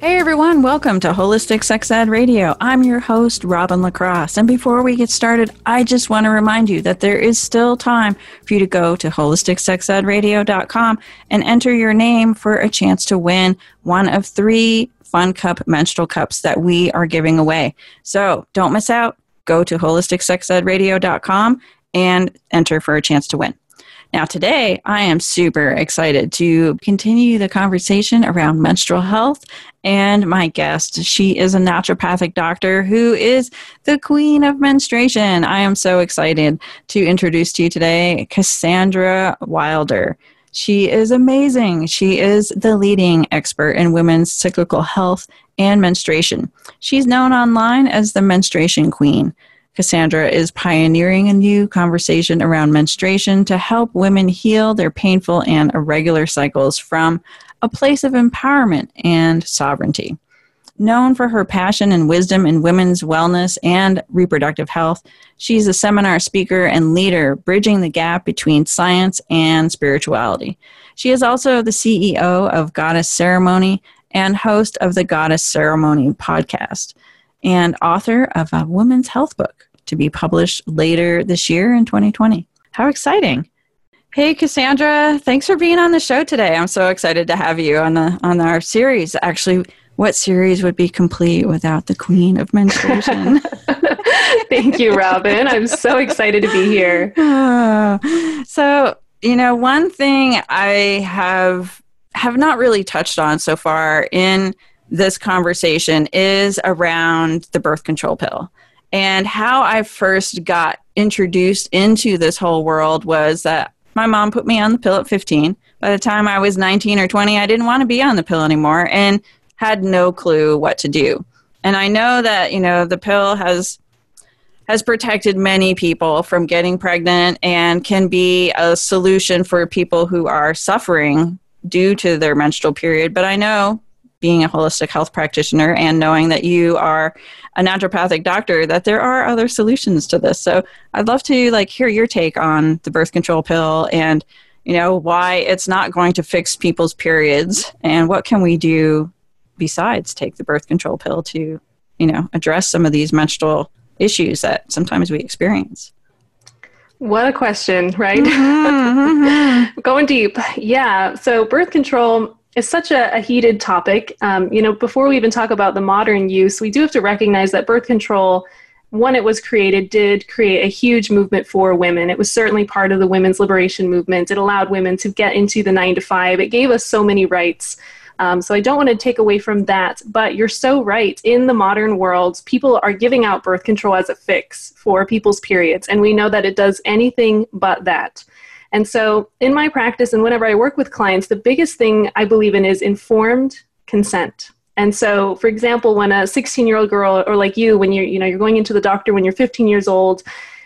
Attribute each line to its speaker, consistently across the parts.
Speaker 1: Hey everyone, welcome to Holistic Sex Ed Radio. I'm your host, Robin LaCrosse. And before we get started, I just want to remind you that there is still time for you to go to holisticsexedradio.com and enter your name for a chance to win one of three Fun Cup menstrual cups that we are giving away. So don't miss out. Go to holisticsexedradio.com and enter for a chance to win. Now, today, I am super excited to continue the conversation around menstrual health. And my guest, she is a naturopathic doctor who is the queen of menstruation. I am so excited to introduce to you today Cassandra Wilder. She is amazing. She is the leading expert in women's cyclical health and menstruation. She's known online as the menstruation queen. Cassandra is pioneering a new conversation around menstruation to help women heal their painful and irregular cycles from a place of empowerment and sovereignty. Known for her passion and wisdom in women's wellness and reproductive health, she's a seminar speaker and leader bridging the gap between science and spirituality. She is also the CEO of Goddess Ceremony and host of the Goddess Ceremony podcast and author of a women's health book to be published later this year in 2020. How exciting! Hey Cassandra, thanks for being on the show today. I'm so excited to have you on the on our series. Actually, what series would be complete without the queen of menstruation?
Speaker 2: Thank you, Robin. I'm so excited to be here.
Speaker 1: so, you know, one thing I have have not really touched on so far in this conversation is around the birth control pill. And how I first got introduced into this whole world was that my mom put me on the pill at 15. By the time I was 19 or 20, I didn't want to be on the pill anymore and had no clue what to do. And I know that, you know, the pill has has protected many people from getting pregnant and can be a solution for people who are suffering due to their menstrual period, but I know being a holistic health practitioner and knowing that you are a naturopathic doctor that there are other solutions to this so i'd love to like hear your take on the birth control pill and you know why it's not going to fix people's periods and what can we do besides take the birth control pill to you know address some of these menstrual issues that sometimes we experience
Speaker 2: what a question, right? Mm-hmm, mm-hmm. Going deep. Yeah. So, birth control is such a, a heated topic. Um, you know, before we even talk about the modern use, we do have to recognize that birth control, when it was created, did create a huge movement for women. It was certainly part of the women's liberation movement. It allowed women to get into the nine to five. It gave us so many rights. Um, so I don't want to take away from that, but you're so right. In the modern world, people are giving out birth control as a fix for people's periods, and we know that it does anything but that. And so, in my practice and whenever I work with clients, the biggest thing I believe in is informed consent. And so, for example, when a 16-year-old girl, or like you, when you're, you know, you're going into the doctor when you're 15 years old,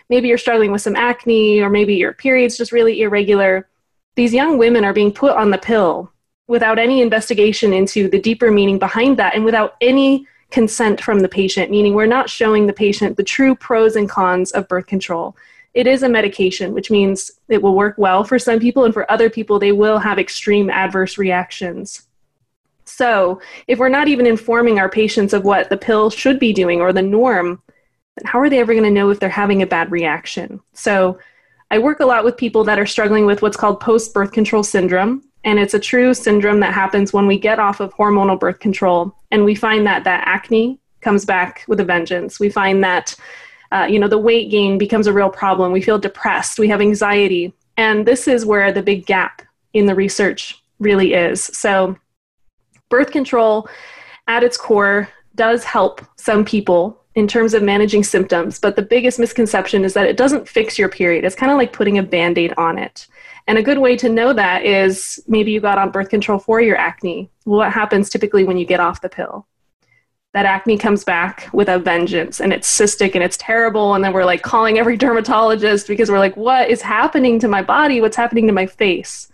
Speaker 2: maybe you're struggling with some acne, or maybe your period's just really irregular. These young women are being put on the pill without any investigation into the deeper meaning behind that, and without any consent from the patient, meaning we're not showing the patient the true pros and cons of birth control it is a medication, which means it will work well for some people, and for other people, they will have extreme adverse reactions. So, if we're not even informing our patients of what the pill should be doing or the norm, then how are they ever going to know if they're having a bad reaction? So, I work a lot with people that are struggling with what's called post birth control syndrome. And it's a true syndrome that happens when we get off of hormonal birth control and we find that that acne comes back with a vengeance. We find that uh, you know, the weight gain becomes a real problem. We feel depressed, we have anxiety. And this is where the big gap in the research really is. So, birth control at its core does help some people in terms of managing symptoms, but the biggest misconception is that it doesn't fix your period. It's kind of like putting a band aid on it. And a good way to know that is maybe you got on birth control for your acne. What happens typically when you get off the pill? That acne comes back with a vengeance and it's cystic and it's terrible. And then we're like calling every dermatologist because we're like, what is happening to my body? What's happening to my face?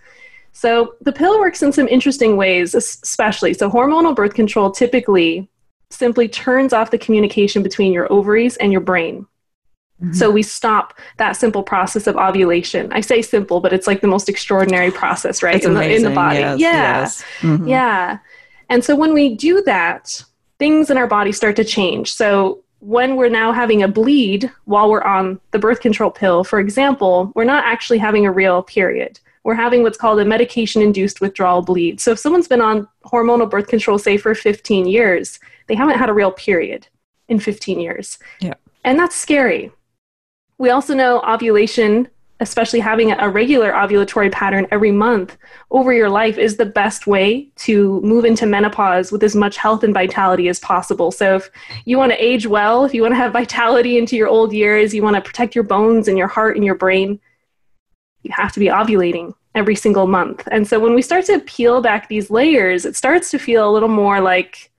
Speaker 2: So the pill works in some interesting ways, especially. So hormonal birth control typically simply turns off the communication between your ovaries and your brain. Mm-hmm. So we stop that simple process of ovulation. I say simple, but it's like the most extraordinary process, right?
Speaker 1: in the,
Speaker 2: in the body.
Speaker 1: Yes,
Speaker 2: yeah.
Speaker 1: Yes. Mm-hmm.
Speaker 2: Yeah. And so when we do that, things in our body start to change. So when we're now having a bleed while we're on the birth control pill, for example, we're not actually having a real period. We're having what's called a medication induced withdrawal bleed. So if someone's been on hormonal birth control, say for 15 years, they haven't had a real period in 15 years.
Speaker 1: Yeah.
Speaker 2: And that's scary we also know ovulation, especially having a regular ovulatory pattern every month over your life, is the best way to move into menopause with as much health and vitality as possible. So, if you want to age well, if you want to have vitality into your old years, you want to protect your bones and your heart and your brain, you have to be ovulating every single month. And so, when we start to peel back these layers, it starts to feel a little more like,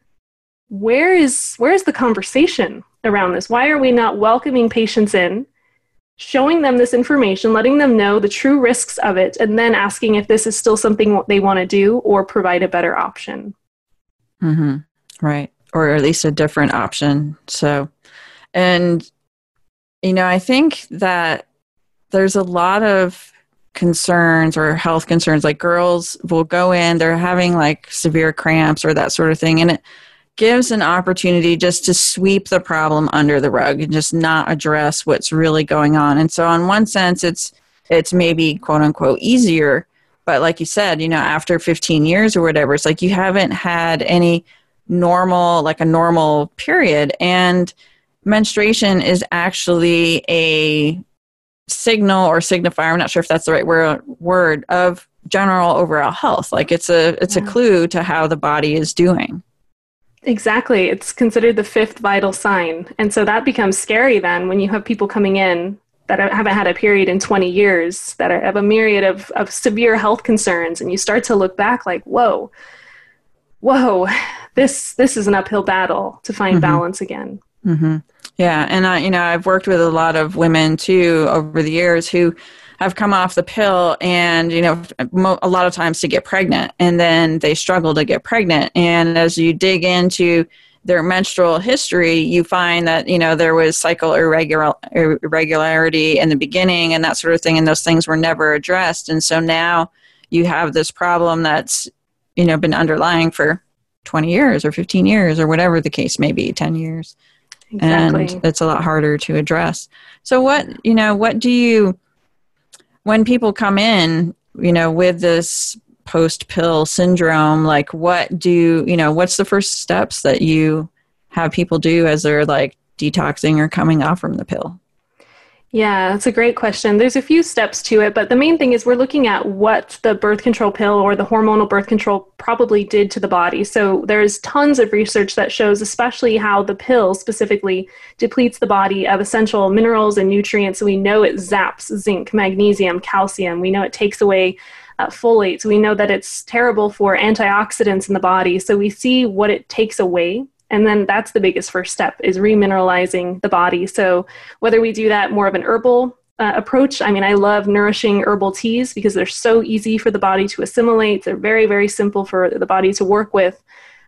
Speaker 2: where is where is the conversation around this? Why are we not welcoming patients in? Showing them this information, letting them know the true risks of it, and then asking if this is still something they want to do or provide a better option.
Speaker 1: Mm-hmm. Right. Or at least a different option. So, and, you know, I think that there's a lot of concerns or health concerns. Like girls will go in, they're having like severe cramps or that sort of thing. And it, gives an opportunity just to sweep the problem under the rug and just not address what's really going on. And so, in one sense, it's it's maybe quote unquote easier. But like you said, you know, after 15 years or whatever, it's like you haven't had any normal, like a normal period. And menstruation is actually a signal or signifier. I'm not sure if that's the right word, word of general overall health. Like it's a it's a clue to how the body is doing.
Speaker 2: Exactly. It's considered the fifth vital sign. And so that becomes scary then when you have people coming in that haven't had a period in 20 years, that have a myriad of, of severe health concerns, and you start to look back like, whoa, whoa, this this is an uphill battle to find mm-hmm. balance again.
Speaker 1: Mm-hmm. Yeah, and I, you know, I've worked with a lot of women too over the years who have come off the pill and you know a lot of times to get pregnant. And then they struggle to get pregnant. And as you dig into their menstrual history you find that you know there was cycle irregular, irregularity in the beginning and that sort of thing. And those things were never addressed. And so now you have this problem that's you know been underlying for 20 years or 15 years or whatever the case may be 10 years. Exactly. and it's a lot harder to address. So what you know what do you when people come in, you know, with this post pill syndrome, like what do you know, what's the first steps that you have people do as they're like detoxing or coming off from the pill?
Speaker 2: Yeah, that's a great question. There's a few steps to it, but the main thing is we're looking at what the birth control pill or the hormonal birth control probably did to the body. So there's tons of research that shows, especially how the pill specifically depletes the body of essential minerals and nutrients. So we know it zaps zinc, magnesium, calcium. We know it takes away uh, folate. We know that it's terrible for antioxidants in the body. So we see what it takes away and then that's the biggest first step is remineralizing the body. So whether we do that more of an herbal uh, approach i mean i love nourishing herbal teas because they're so easy for the body to assimilate. They're very very simple for the body to work with.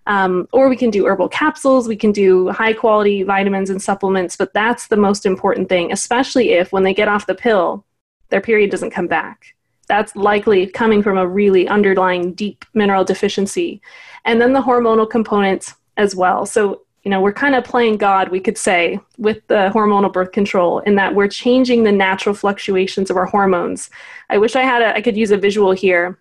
Speaker 2: Um, or we can do herbal capsules. We can do high quality vitamins and supplements but that's the most important thing especially if when they get off the pill their period doesn't come back. That's likely coming from a really underlying deep mineral deficiency. And then the hormonal components as well. So, you know, we're kind of playing God, we could say, with the hormonal birth control in that we're changing the natural fluctuations of our hormones. I wish I had a, I could use a visual here.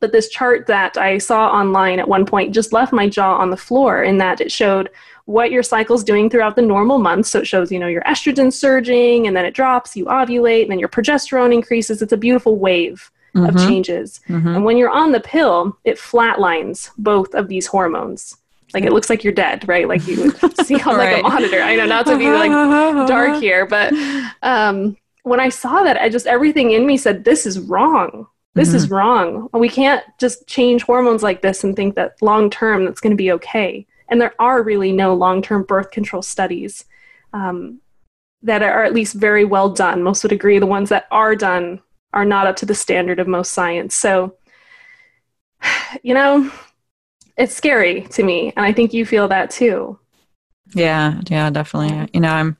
Speaker 2: But this chart that I saw online at one point just left my jaw on the floor in that it showed what your cycle's doing throughout the normal months. So it shows, you know, your estrogen surging and then it drops, you ovulate, and then your progesterone increases. It's a beautiful wave mm-hmm. of changes. Mm-hmm. And when you're on the pill, it flatlines both of these hormones like it looks like you're dead, right? Like you would see on like right. a monitor. I know not to be like dark here, but um, when I saw that, I just everything in me said, "This is wrong. This mm-hmm. is wrong. We can't just change hormones like this and think that long term that's going to be okay. And there are really no long term birth control studies um, that are at least very well done. Most would agree the ones that are done are not up to the standard of most science. So, you know, it's scary to me. And I think you feel that too.
Speaker 1: Yeah, yeah, definitely. You know, I'm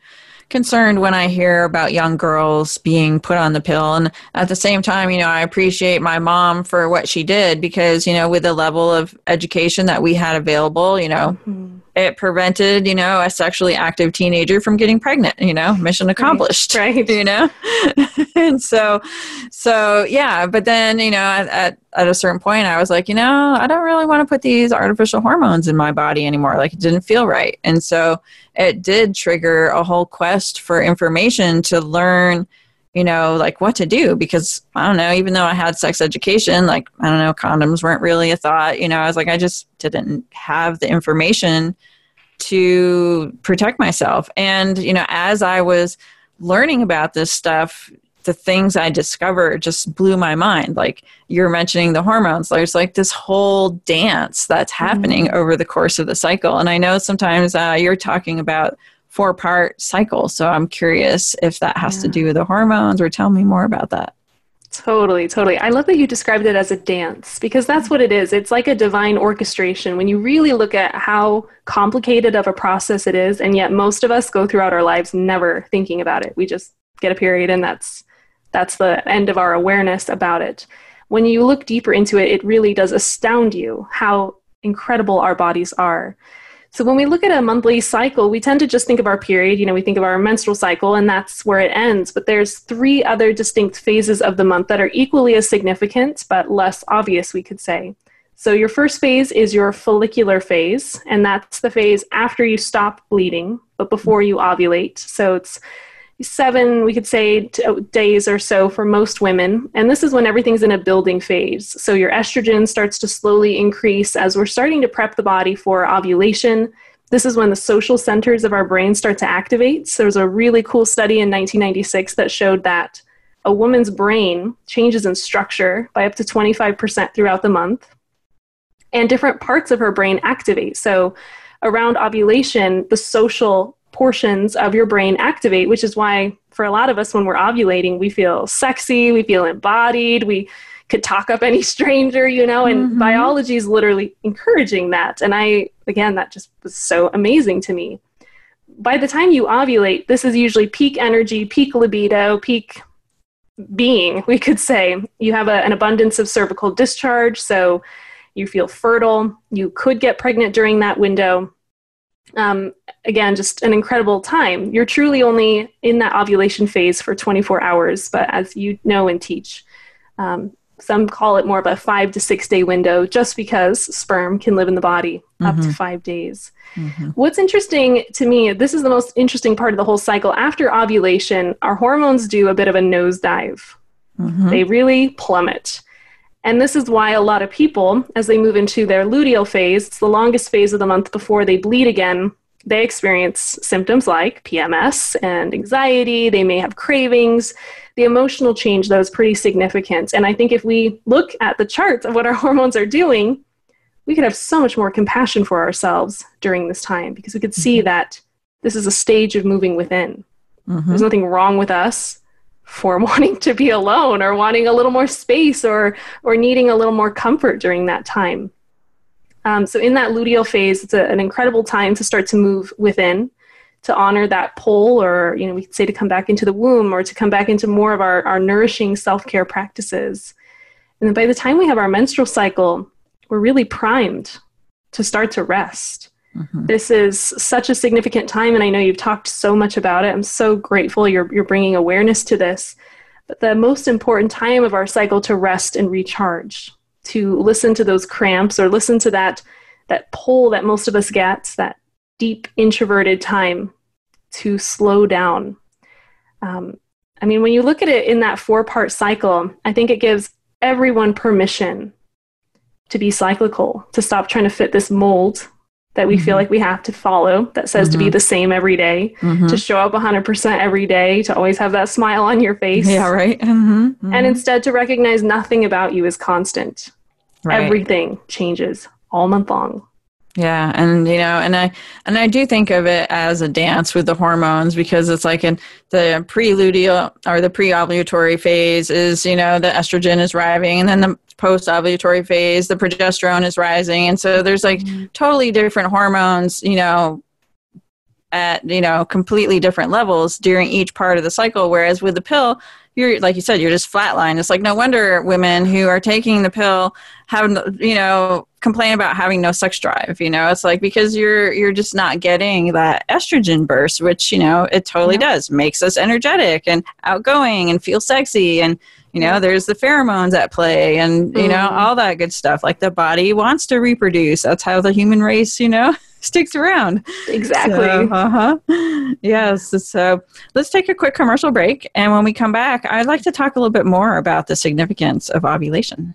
Speaker 1: concerned when I hear about young girls being put on the pill. And at the same time, you know, I appreciate my mom for what she did because, you know, with the level of education that we had available, you know, mm-hmm. It prevented, you know, a sexually active teenager from getting pregnant, you know, mission accomplished.
Speaker 2: Right. right.
Speaker 1: You know? and so, so yeah. But then, you know, at, at at a certain point i was like you know i don't really want to put these artificial hormones in my body anymore like it didn't feel right and so it did trigger a whole quest for information to learn you know like what to do because i don't know even though i had sex education like i don't know condoms weren't really a thought you know i was like i just didn't have the information to protect myself and you know as i was learning about this stuff the things I discovered just blew my mind. Like you're mentioning the hormones, there's like this whole dance that's mm-hmm. happening mm-hmm. over the course of the cycle. And I know sometimes uh, you're talking about four part cycle. So I'm curious if that has yeah. to do with the hormones or tell me more about that.
Speaker 2: Totally, totally. I love that you described it as a dance because that's what it is. It's like a divine orchestration when you really look at how complicated of a process it is, and yet most of us go throughout our lives never thinking about it. We just get a period and that's that's the end of our awareness about it. When you look deeper into it, it really does astound you how incredible our bodies are. So when we look at a monthly cycle, we tend to just think of our period, you know, we think of our menstrual cycle and that's where it ends, but there's three other distinct phases of the month that are equally as significant but less obvious, we could say. So your first phase is your follicular phase, and that's the phase after you stop bleeding but before you ovulate. So it's seven, we could say, uh, days or so for most women. And this is when everything's in a building phase. So your estrogen starts to slowly increase as we're starting to prep the body for ovulation. This is when the social centers of our brain start to activate. So there's a really cool study in 1996 that showed that a woman's brain changes in structure by up to 25% throughout the month. And different parts of her brain activate. So around ovulation, the social portions of your brain activate, which is why for a lot of us, when we're ovulating, we feel sexy, we feel embodied, we could talk up any stranger, you know, and mm-hmm. biology is literally encouraging that. And I, again, that just was so amazing to me. By the time you ovulate, this is usually peak energy, peak libido, peak being, we could say. You have a, an abundance of cervical discharge, so you feel fertile. You could get pregnant during that window um, again, just an incredible time. You're truly only in that ovulation phase for 24 hours, but as you know and teach, um, some call it more of a five to six day window just because sperm can live in the body mm-hmm. up to mm-hmm. five days. Mm-hmm. What's interesting to me, this is the most interesting part of the whole cycle. After ovulation, our hormones do a bit of a nosedive, mm-hmm. they really plummet. And this is why a lot of people, as they move into their luteal phase, it's the longest phase of the month before they bleed again, they experience symptoms like PMS and anxiety. They may have cravings. The emotional change, though, is pretty significant. And I think if we look at the charts of what our hormones are doing, we could have so much more compassion for ourselves during this time because we could see mm-hmm. that this is a stage of moving within. Mm-hmm. There's nothing wrong with us for wanting to be alone or wanting a little more space or or needing a little more comfort during that time. Um, so in that luteal phase, it's a, an incredible time to start to move within, to honor that pull, or you know, we could say to come back into the womb, or to come back into more of our, our nourishing self care practices. And then by the time we have our menstrual cycle, we're really primed to start to rest. Mm-hmm. This is such a significant time, and I know you've talked so much about it. I'm so grateful you're, you're bringing awareness to this. But the most important time of our cycle to rest and recharge, to listen to those cramps or listen to that, that pull that most of us get, that deep introverted time to slow down. Um, I mean, when you look at it in that four part cycle, I think it gives everyone permission to be cyclical, to stop trying to fit this mold that we mm-hmm. feel like we have to follow that says mm-hmm. to be mm-hmm. the same every day, mm-hmm. to show up 100% every day, to always have that smile on your face.
Speaker 1: Yeah, right. Mm-hmm. Mm-hmm.
Speaker 2: And instead to recognize nothing about you is constant. Right. Everything changes all month long.
Speaker 1: Yeah, and you know, and I and I do think of it as a dance with the hormones because it's like in the preluteal or the pre-ovulatory phase is you know the estrogen is rising, and then the post-ovulatory phase the progesterone is rising, and so there's like mm-hmm. totally different hormones, you know, at you know completely different levels during each part of the cycle. Whereas with the pill, you're like you said, you're just flatline. It's like no wonder women who are taking the pill have you know complain about having no sex drive. You know, it's like because you're you're just not getting that estrogen burst, which you know it totally yeah. does makes us energetic and outgoing and feel sexy and you know there's the pheromones at play and you know mm-hmm. all that good stuff like the body wants to reproduce that's how the human race you know sticks around.
Speaker 2: Exactly.
Speaker 1: So, uh-huh. Yes. So let's take a quick commercial break. And when we come back, I'd like to talk a little bit more about the significance of ovulation.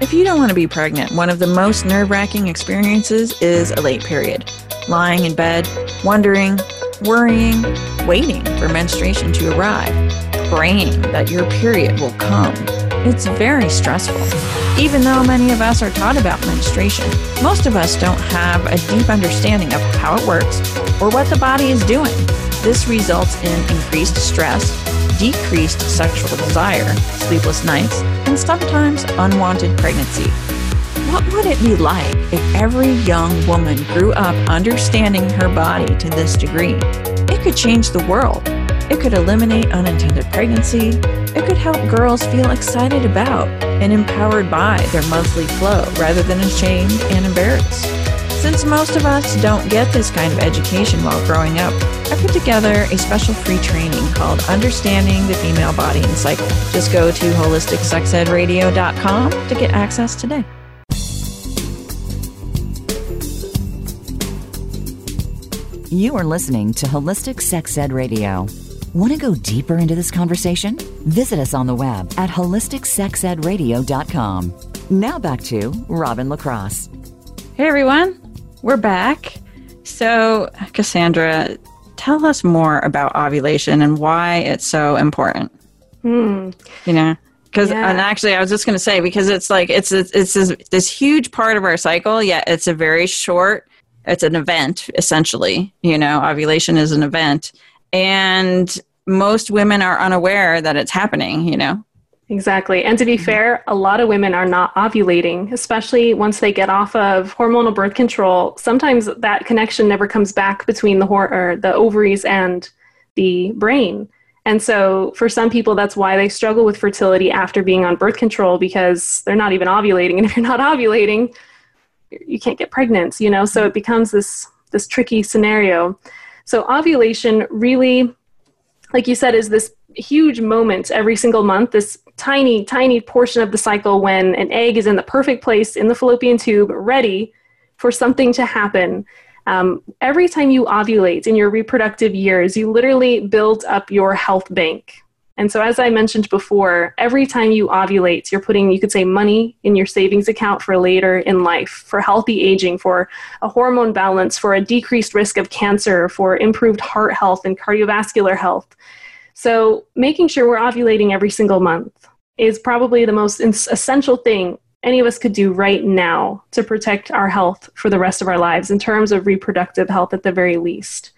Speaker 1: If you don't want to be pregnant, one of the most nerve wracking experiences is a late period. Lying in bed, wondering, worrying, waiting for menstruation to arrive, praying that your period will come. It's very stressful. Even though many of us are taught about menstruation, most of us don't have a deep understanding of how it works or what the body is doing. This results in increased stress, decreased sexual desire, sleepless nights, and sometimes unwanted pregnancy. What would it be like if every young woman grew up understanding her body to this degree? It could change the world. It could eliminate unintended pregnancy. It could help girls feel excited about and empowered by their monthly flow rather than ashamed and embarrassed. Since most of us don't get this kind of education while growing up, I put together a special free training called Understanding the Female Body and Cycle. Just go to holisticsexedradio.com to get access today.
Speaker 3: You are listening to Holistic Sex Ed Radio. Want to go deeper into this conversation? Visit us on the web at holisticsexedradio.com. Now back to Robin LaCrosse.
Speaker 1: Hey everyone, we're back. So, Cassandra, tell us more about ovulation and why it's so important.
Speaker 2: Hmm.
Speaker 1: You know, because yeah. and actually, I was just going to say because it's like it's it's, it's this, this huge part of our cycle, yet it's a very short. It's an event essentially. You know, ovulation is an event, and most women are unaware that it's happening. You know,
Speaker 2: Exactly. And to be mm-hmm. fair, a lot of women are not ovulating, especially once they get off of hormonal birth control. Sometimes that connection never comes back between the hor- or the ovaries and the brain. And so for some people that's why they struggle with fertility after being on birth control because they're not even ovulating and if you're not ovulating, you can't get pregnant, you know? So it becomes this this tricky scenario. So ovulation really like you said is this huge moment every single month, this tiny, tiny portion of the cycle when an egg is in the perfect place in the fallopian tube, ready for something to happen. Um, every time you ovulate in your reproductive years, you literally build up your health bank. And so, as I mentioned before, every time you ovulate, you're putting, you could say, money in your savings account for later in life, for healthy aging, for a hormone balance, for a decreased risk of cancer, for improved heart health and cardiovascular health. So, making sure we're ovulating every single month is probably the most essential thing any of us could do right now to protect our health for the rest of our lives in terms of reproductive health at the very least.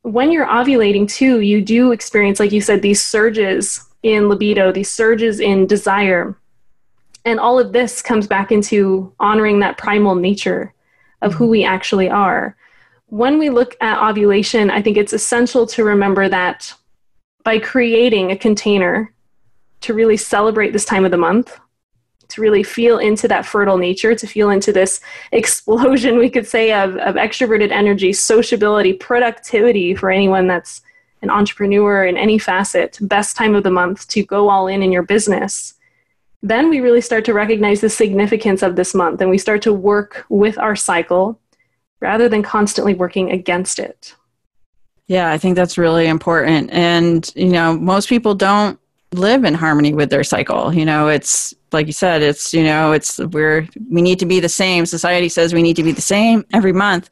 Speaker 2: When you're ovulating too, you do experience, like you said, these surges in libido, these surges in desire. And all of this comes back into honoring that primal nature of who we actually are. When we look at ovulation, I think it's essential to remember that by creating a container to really celebrate this time of the month, to really feel into that fertile nature, to feel into this explosion, we could say, of, of extroverted energy, sociability, productivity for anyone that's an entrepreneur in any facet, best time of the month to go all in in your business. then we really start to recognize the significance of this month and we start to work with our cycle rather than constantly working against it.
Speaker 1: Yeah, I think that's really important. And, you know, most people don't live in harmony with their cycle. You know, it's like you said, it's, you know, it's we're, we need to be the same. Society says we need to be the same every month.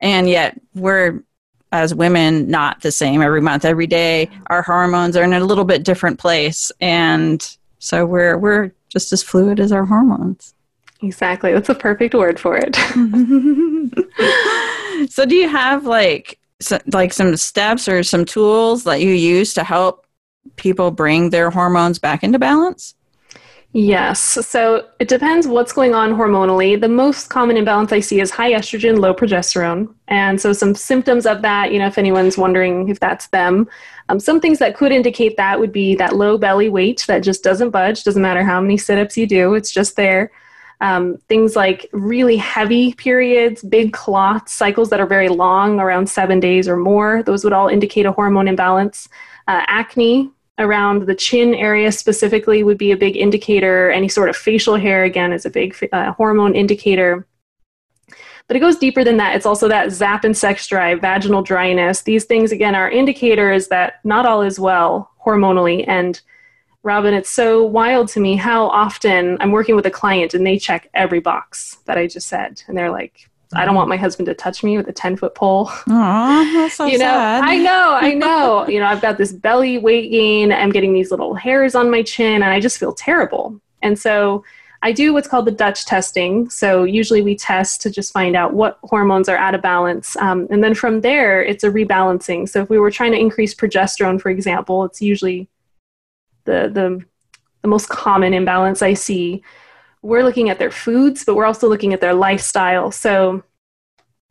Speaker 1: And yet we're, as women, not the same every month, every day. Our hormones are in a little bit different place. And so we're, we're just as fluid as our hormones.
Speaker 2: Exactly. That's a perfect word for it.
Speaker 1: so do you have like, like some steps or some tools that you use to help people bring their hormones back into balance?
Speaker 2: Yes. So it depends what's going on hormonally. The most common imbalance I see is high estrogen, low progesterone. And so some symptoms of that, you know, if anyone's wondering if that's them, um, some things that could indicate that would be that low belly weight that just doesn't budge, doesn't matter how many sit ups you do, it's just there. Um, things like really heavy periods, big clots, cycles that are very long, around seven days or more, those would all indicate a hormone imbalance. Uh, acne, around the chin area specifically would be a big indicator. Any sort of facial hair, again, is a big uh, hormone indicator. But it goes deeper than that. It's also that zap and sex drive, vaginal dryness. These things, again, are indicators that not all is well hormonally. And Robin, it's so wild to me how often I'm working with a client and they check every box that I just said. And they're like, I don't want my husband to touch me with a 10 foot pole.
Speaker 1: Aww, that's so
Speaker 2: you know,
Speaker 1: sad.
Speaker 2: I know, I know. you know, I've got this belly weight gain. I'm getting these little hairs on my chin, and I just feel terrible. And so I do what's called the Dutch testing. So usually we test to just find out what hormones are out of balance. Um, and then from there, it's a rebalancing. So if we were trying to increase progesterone, for example, it's usually the, the, the most common imbalance I see we're looking at their foods, but we're also looking at their lifestyle. So,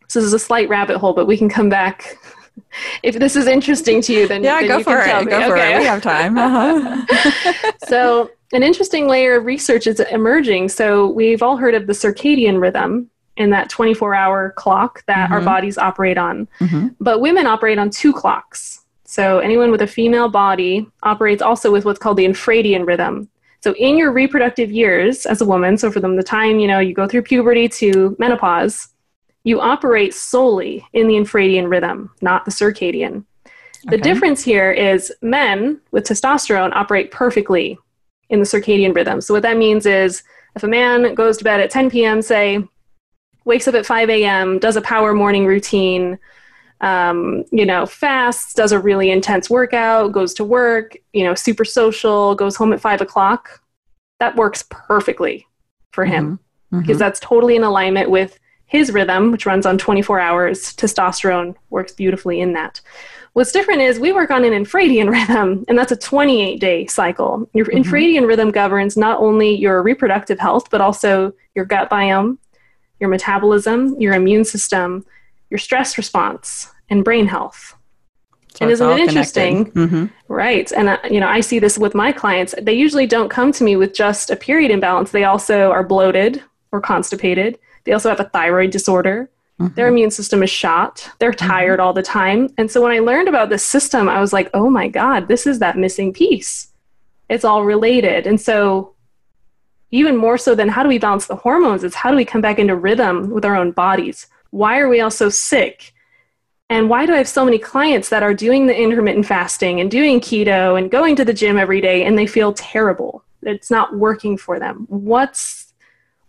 Speaker 2: so this is a slight rabbit hole, but we can come back. if this is interesting to you, then
Speaker 1: yeah,
Speaker 2: then
Speaker 1: go for
Speaker 2: can
Speaker 1: it. Go
Speaker 2: me.
Speaker 1: for
Speaker 2: okay.
Speaker 1: it. We have time. Uh-huh.
Speaker 2: so, an interesting layer of research is emerging. So, we've all heard of the circadian rhythm in that 24 hour clock that our
Speaker 1: Mhm.
Speaker 2: bodies operate on.
Speaker 1: Mhm.
Speaker 2: But women operate on two clocks. So, anyone with a female body operates also with what's called the infradian rhythm. So, in your reproductive years as a woman, so from the time you know you go through puberty to menopause, you operate solely in the infradian rhythm, not the circadian. The
Speaker 1: Okay.
Speaker 2: difference here is men with testosterone operate perfectly in the circadian rhythm. So, what that means is if a man goes to bed at 10 p.m., say, wakes up at 5 a.m., does a power morning routine, um, you know, fasts, does a really intense workout, goes to work, you know, super social, goes home at 5 o'clock, that works perfectly for him
Speaker 1: Mhm.
Speaker 2: because that's totally in alignment with his rhythm, which runs on 24 hours. Testosterone works beautifully in that. What's different is we work on an infradian rhythm, and that's a 28 day cycle. Your
Speaker 1: Mhm.
Speaker 2: infradian rhythm governs not only your reproductive health, but also your gut biome, your metabolism, your immune system, your stress response, and brain health.
Speaker 1: So
Speaker 2: and isn't it interesting?
Speaker 1: Mhm.
Speaker 2: Right. And, uh, you know, I see this with my clients. They usually don't come to me with just a period imbalance. They also are bloated or constipated. They also have a thyroid disorder.
Speaker 1: Mhm.
Speaker 2: Their immune system is shot. They're tired all the time. And so when I learned about this system, I was like, oh my God, this is that missing piece. It's all related. And so, even more so than how do we balance the hormones, is how do we come back into rhythm with our own bodies? Why are we all so sick? And why do I have so many clients that are doing the intermittent fasting and doing keto and going to the gym every day and they feel terrible? It's not working for them. What's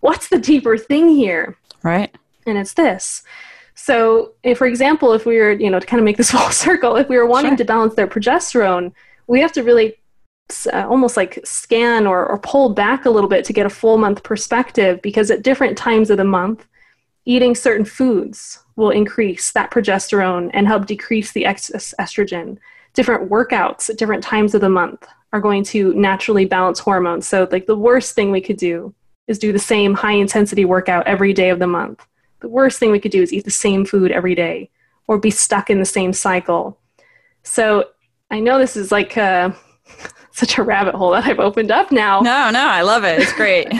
Speaker 2: what's the deeper thing here?
Speaker 1: Right.
Speaker 2: And it's this. So, if, for example, if we were, you know, to kind of make this full circle, if we were wanting
Speaker 1: Sure.
Speaker 2: to balance their progesterone, we have to really uh, almost like scan or, or pull back a little bit to get a full month perspective because at different times of the month, eating certain foods will increase that progesterone and help decrease the excess estrogen. Different workouts at different times of the month are going to naturally balance hormones. So, like, the worst thing we could do is do the same high intensity workout every day of the month. The worst thing we could do is eat the same food every day or be stuck in the same cycle. So, I know this is like uh, such a rabbit hole that I've opened up now.
Speaker 1: No, no, I love it. It's great.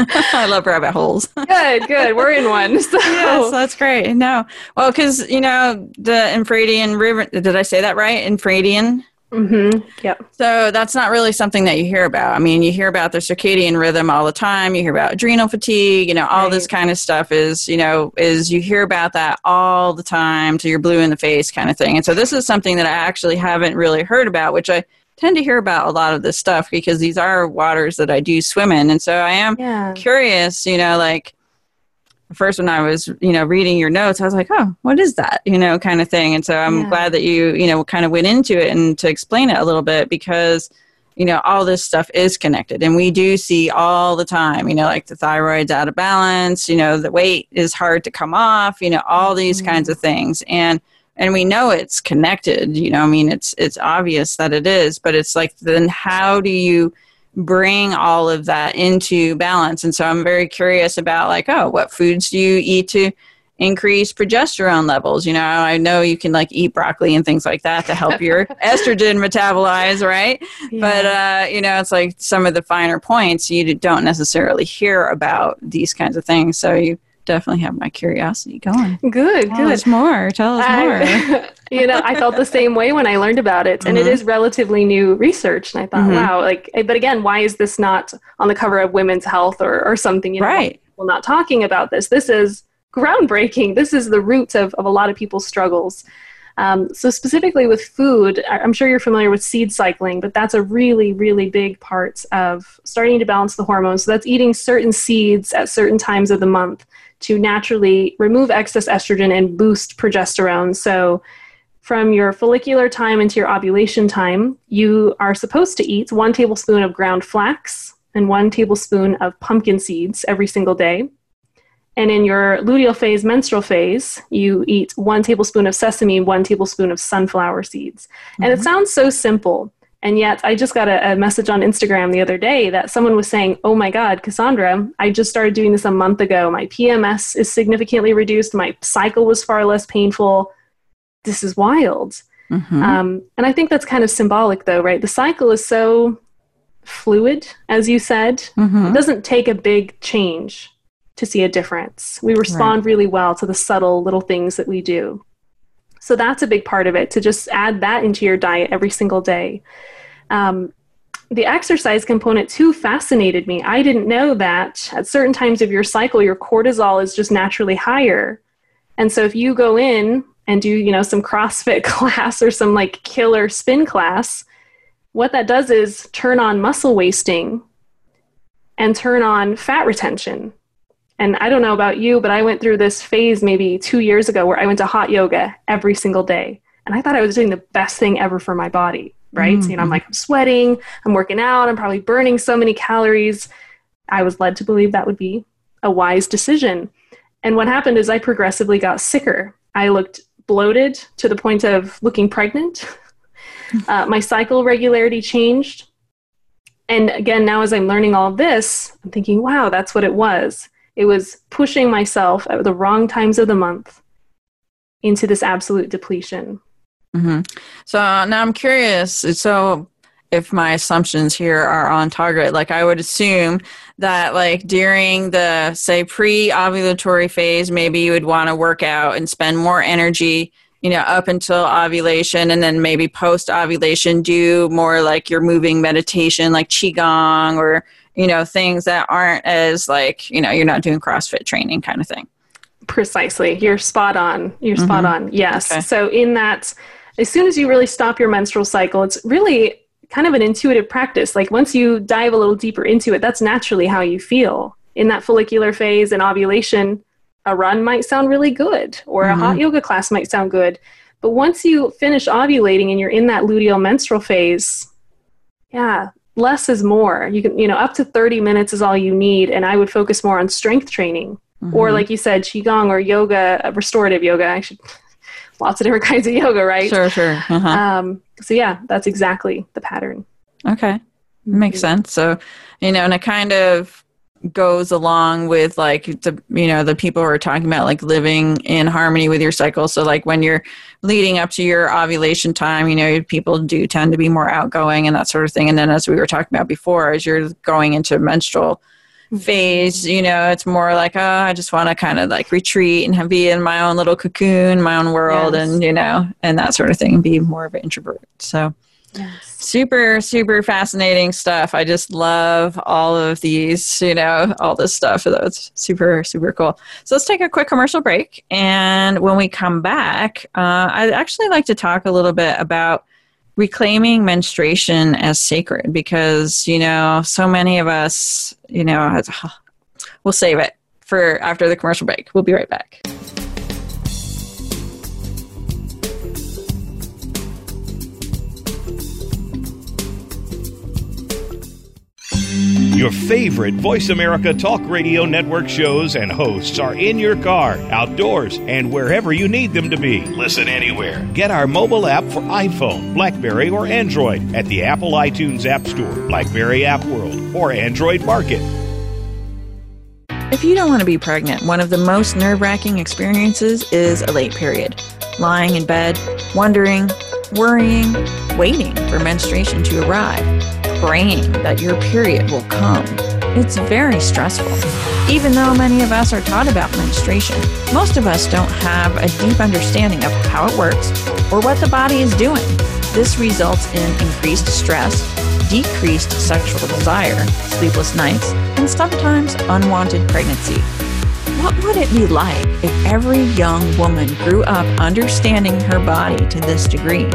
Speaker 1: I love rabbit holes.
Speaker 2: Good, good. We're in one. So,
Speaker 1: yes, that's great. No, well, because you know the infradian river. Did I say that right? Infradian
Speaker 2: Mm-hmm. Yep.
Speaker 1: So that's not really something that you hear about. I mean, you hear about the circadian rhythm all the time. You hear about adrenal fatigue. You know, all right. this kind of stuff is you know is you hear about that all the time to you're blue in the face kind of thing. And so this is something that I actually haven't really heard about, which I tend to hear about a lot of this stuff because these are waters that I do swim in, and so I am yeah. curious. You know, like first when I was, you know, reading your notes, I was like, oh, what is that? You know, kind of thing. And so I'm yeah. glad that you, you know, kind of went into it and to explain it a little bit because, you know, all this stuff is connected. And we do see all the time, you know, like the thyroid's out of balance, you know, the weight is hard to come off, you know, all these mm-hmm. kinds of things. And and we know it's connected, you know, I mean it's it's obvious that it is, but it's like then how do you bring all of that into balance. And so I'm very curious about like, oh, what foods do you eat to increase progesterone levels? You know, I know you can like eat broccoli and things like that to help your estrogen metabolize, right? Yeah. But uh, you know, it's like some of the finer points you don't necessarily hear about these kinds of things. So you definitely have my curiosity going.
Speaker 2: Good,
Speaker 1: Tell
Speaker 2: good.
Speaker 1: us more. Tell us more.
Speaker 2: you know, I felt the same way when I learned about it, and mm-hmm. it is relatively new research. And I thought, mm-hmm. wow, like, eh, but again, why is this not on the cover of Women's Health or or something? You know,
Speaker 1: right.
Speaker 2: People not talking about this. This is groundbreaking. This is the root of of a lot of people's struggles. Um, so specifically with food, I'm sure you're familiar with seed cycling, but that's a really, really big part of starting to balance the hormones. So that's eating certain seeds at certain times of the month to naturally remove excess estrogen and boost progesterone. So, from your follicular time into your ovulation time, you are supposed to eat one tablespoon of ground flax and one tablespoon of pumpkin seeds every single day. And in your luteal phase, menstrual phase, you eat one tablespoon of sesame, one tablespoon of sunflower seeds. Mm-hmm. And it mm-hmm. sounds so simple, and yet, I just got a, a, message on Instagram the other day that someone was saying, Oh my God, Cassandra, I just started doing this a month ago. My PMS is significantly reduced. My cycle was far less painful. This is wild. Mm-hmm. Um, and I think that's kind of symbolic, though, right? The cycle is so fluid, as you said. Mm-hmm. It doesn't take a big change to see a difference. We respond right. really well to the subtle little things that we do. So that's a big part of it to just add that into your diet every single day. Um, the exercise component too fascinated me. I didn't know that at certain times of your cycle, your cortisol is just naturally higher. And so if you go in and do, you know, some CrossFit class or some like killer spin class, what that does is turn on muscle wasting and turn on fat retention. And I don't know about you, but I went through this phase maybe two years ago where I went to hot yoga every single day. And I thought I was doing the best thing ever for my body, right? Mm-hmm. You know, I'm like, I'm sweating, I'm working out, I'm probably burning so many calories. I was led to believe that would be a wise decision. And what happened is I progressively got sicker. I looked bloated to the point of looking pregnant. uh, my cycle regularity changed. And again, now as I'm learning all this, I'm thinking, wow, that's what it was. It was pushing myself at the wrong times of the month into this absolute depletion.
Speaker 1: Mm-hmm. So now I'm curious. So if my assumptions here are on target, like I would assume that like during the say pre-ovulatory phase, maybe you would want to work out and spend more energy you know, up until ovulation and then maybe post ovulation, do more like your moving meditation, like Qigong or you know, things that aren't as like, you know, you're not doing CrossFit training kind of thing.
Speaker 2: Precisely. You're spot on. You're mm-hmm. spot on. Yes. Okay. So, in that, as soon as you really stop your menstrual cycle, it's really kind of an intuitive practice. Like, once you dive a little deeper into it, that's naturally how you feel. In that follicular phase and ovulation, a run might sound really good, or mm-hmm. a hot yoga class might sound good. But once you finish ovulating and you're in that luteal menstrual phase, yeah, less is more. You can, you know, up to 30 minutes is all you need. And I would focus more on strength training mm-hmm. or like you said, Qigong or yoga, uh, restorative yoga. I should, lots of different kinds of yoga, right?
Speaker 1: Sure, sure. Uh-huh. Um,
Speaker 2: so yeah, that's exactly the pattern.
Speaker 1: Okay. Makes mm-hmm. sense. So, you know, and it kind of goes along with like the you know the people who are talking about like living in harmony with your cycle. So like when you're leading up to your ovulation time you know people do tend to be more outgoing and that sort of thing. And then as we were talking about before as you're going into menstrual mm-hmm. phase you know it's more like oh i just want to kind of like retreat and be in my own little cocoon my own world yes. and you know and that sort of thing and be more of an introvert. So Super, super fascinating stuff. I just love all of these, you know, all this stuff. It's super, super cool. So let's take a quick commercial break. And when we come back, uh, I'd actually like to talk a little bit about reclaiming menstruation as sacred because, you know, so many of us, you know, we'll save it for after the commercial break. We'll be right back.
Speaker 4: Your favorite Voice America Talk Radio Network shows and hosts are in your car, outdoors, and wherever you need them to be. Listen anywhere. Get our mobile app for iPhone, Blackberry, or Android at the Apple iTunes App Store, Blackberry App World, or Android Market.
Speaker 1: If you don't want to be pregnant, one of the most nerve wracking experiences is a late period. Lying in bed, wondering, worrying, waiting for menstruation to arrive praying that your period will come. It's very stressful. Even though many of us are taught about menstruation, most of us don't have a deep understanding of how it works or what the body is doing. This results in increased stress, decreased sexual desire, sleepless nights, and sometimes unwanted pregnancy. What would it be like if every young woman grew up understanding her body to this degree?